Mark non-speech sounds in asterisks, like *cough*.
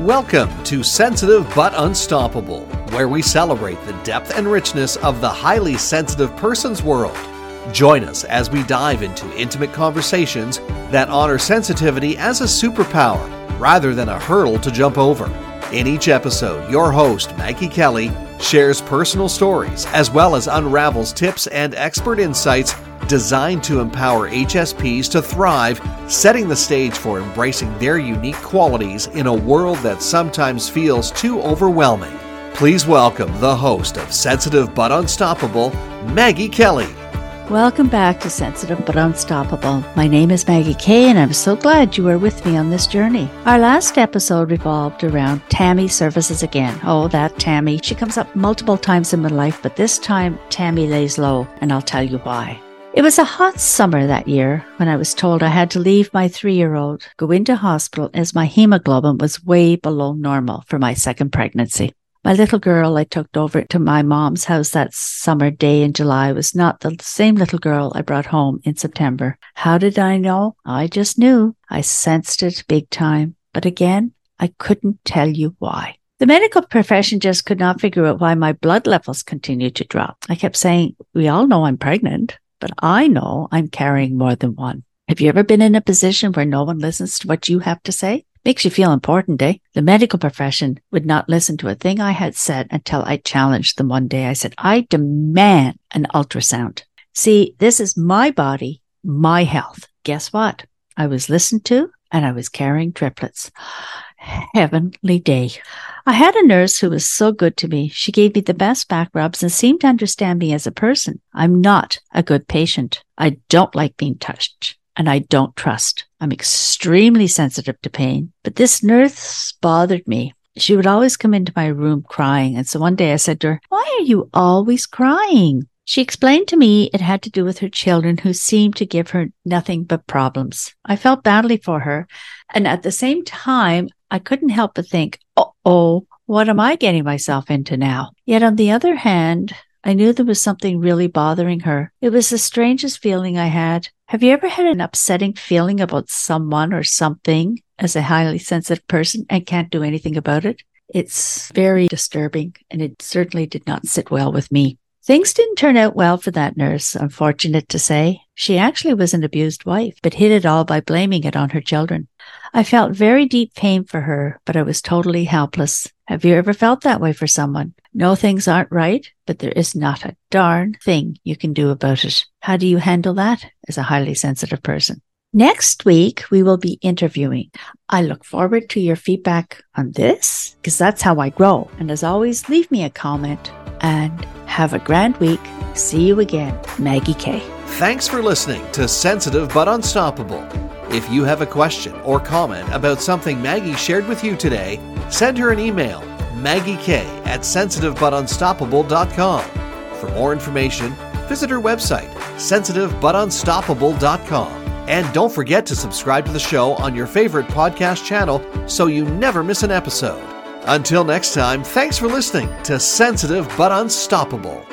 Welcome to Sensitive but Unstoppable, where we celebrate the depth and richness of the highly sensitive person's world. Join us as we dive into intimate conversations that honor sensitivity as a superpower rather than a hurdle to jump over. In each episode, your host, Maggie Kelly, shares personal stories as well as unravels tips and expert insights designed to empower HSPs to thrive, setting the stage for embracing their unique qualities in a world that sometimes feels too overwhelming. Please welcome the host of Sensitive but Unstoppable, Maggie Kelly. Welcome back to Sensitive but Unstoppable. My name is Maggie Kay, and I'm so glad you are with me on this journey. Our last episode revolved around Tammy services again. Oh, that Tammy. She comes up multiple times in my life, but this time Tammy lays low, and I'll tell you why. It was a hot summer that year when I was told I had to leave my three year old, go into hospital as my hemoglobin was way below normal for my second pregnancy. My little girl I took over to my mom's house that summer day in July was not the same little girl I brought home in September. How did I know? I just knew. I sensed it big time. But again, I couldn't tell you why. The medical profession just could not figure out why my blood levels continued to drop. I kept saying, We all know I'm pregnant, but I know I'm carrying more than one. Have you ever been in a position where no one listens to what you have to say? Makes you feel important, eh? The medical profession would not listen to a thing I had said until I challenged them one day. I said, I demand an ultrasound. See, this is my body, my health. Guess what? I was listened to and I was carrying triplets. *sighs* Heavenly day. I had a nurse who was so good to me. She gave me the best back rubs and seemed to understand me as a person. I'm not a good patient. I don't like being touched and I don't trust. I'm extremely sensitive to pain, but this nurse bothered me. She would always come into my room crying. And so one day I said to her, why are you always crying? She explained to me it had to do with her children who seemed to give her nothing but problems. I felt badly for her. And at the same time, I couldn't help but think, oh, what am I getting myself into now? Yet on the other hand, I knew there was something really bothering her. It was the strangest feeling I had. Have you ever had an upsetting feeling about someone or something as a highly sensitive person and can't do anything about it? It's very disturbing and it certainly did not sit well with me. Things didn't turn out well for that nurse, unfortunate to say. She actually was an abused wife, but hid it all by blaming it on her children. I felt very deep pain for her, but I was totally helpless. Have you ever felt that way for someone? No, things aren't right, but there is not a darn thing you can do about it. How do you handle that as a highly sensitive person? Next week, we will be interviewing. I look forward to your feedback on this because that's how I grow. And as always, leave me a comment and have a grand week. See you again, Maggie Kay. Thanks for listening to Sensitive but Unstoppable. If you have a question or comment about something Maggie shared with you today, send her an email, Maggie K at sensitivebutunstoppable.com. For more information, visit her website, sensitivebutunstoppable.com. And don't forget to subscribe to the show on your favorite podcast channel so you never miss an episode. Until next time, thanks for listening to Sensitive but Unstoppable.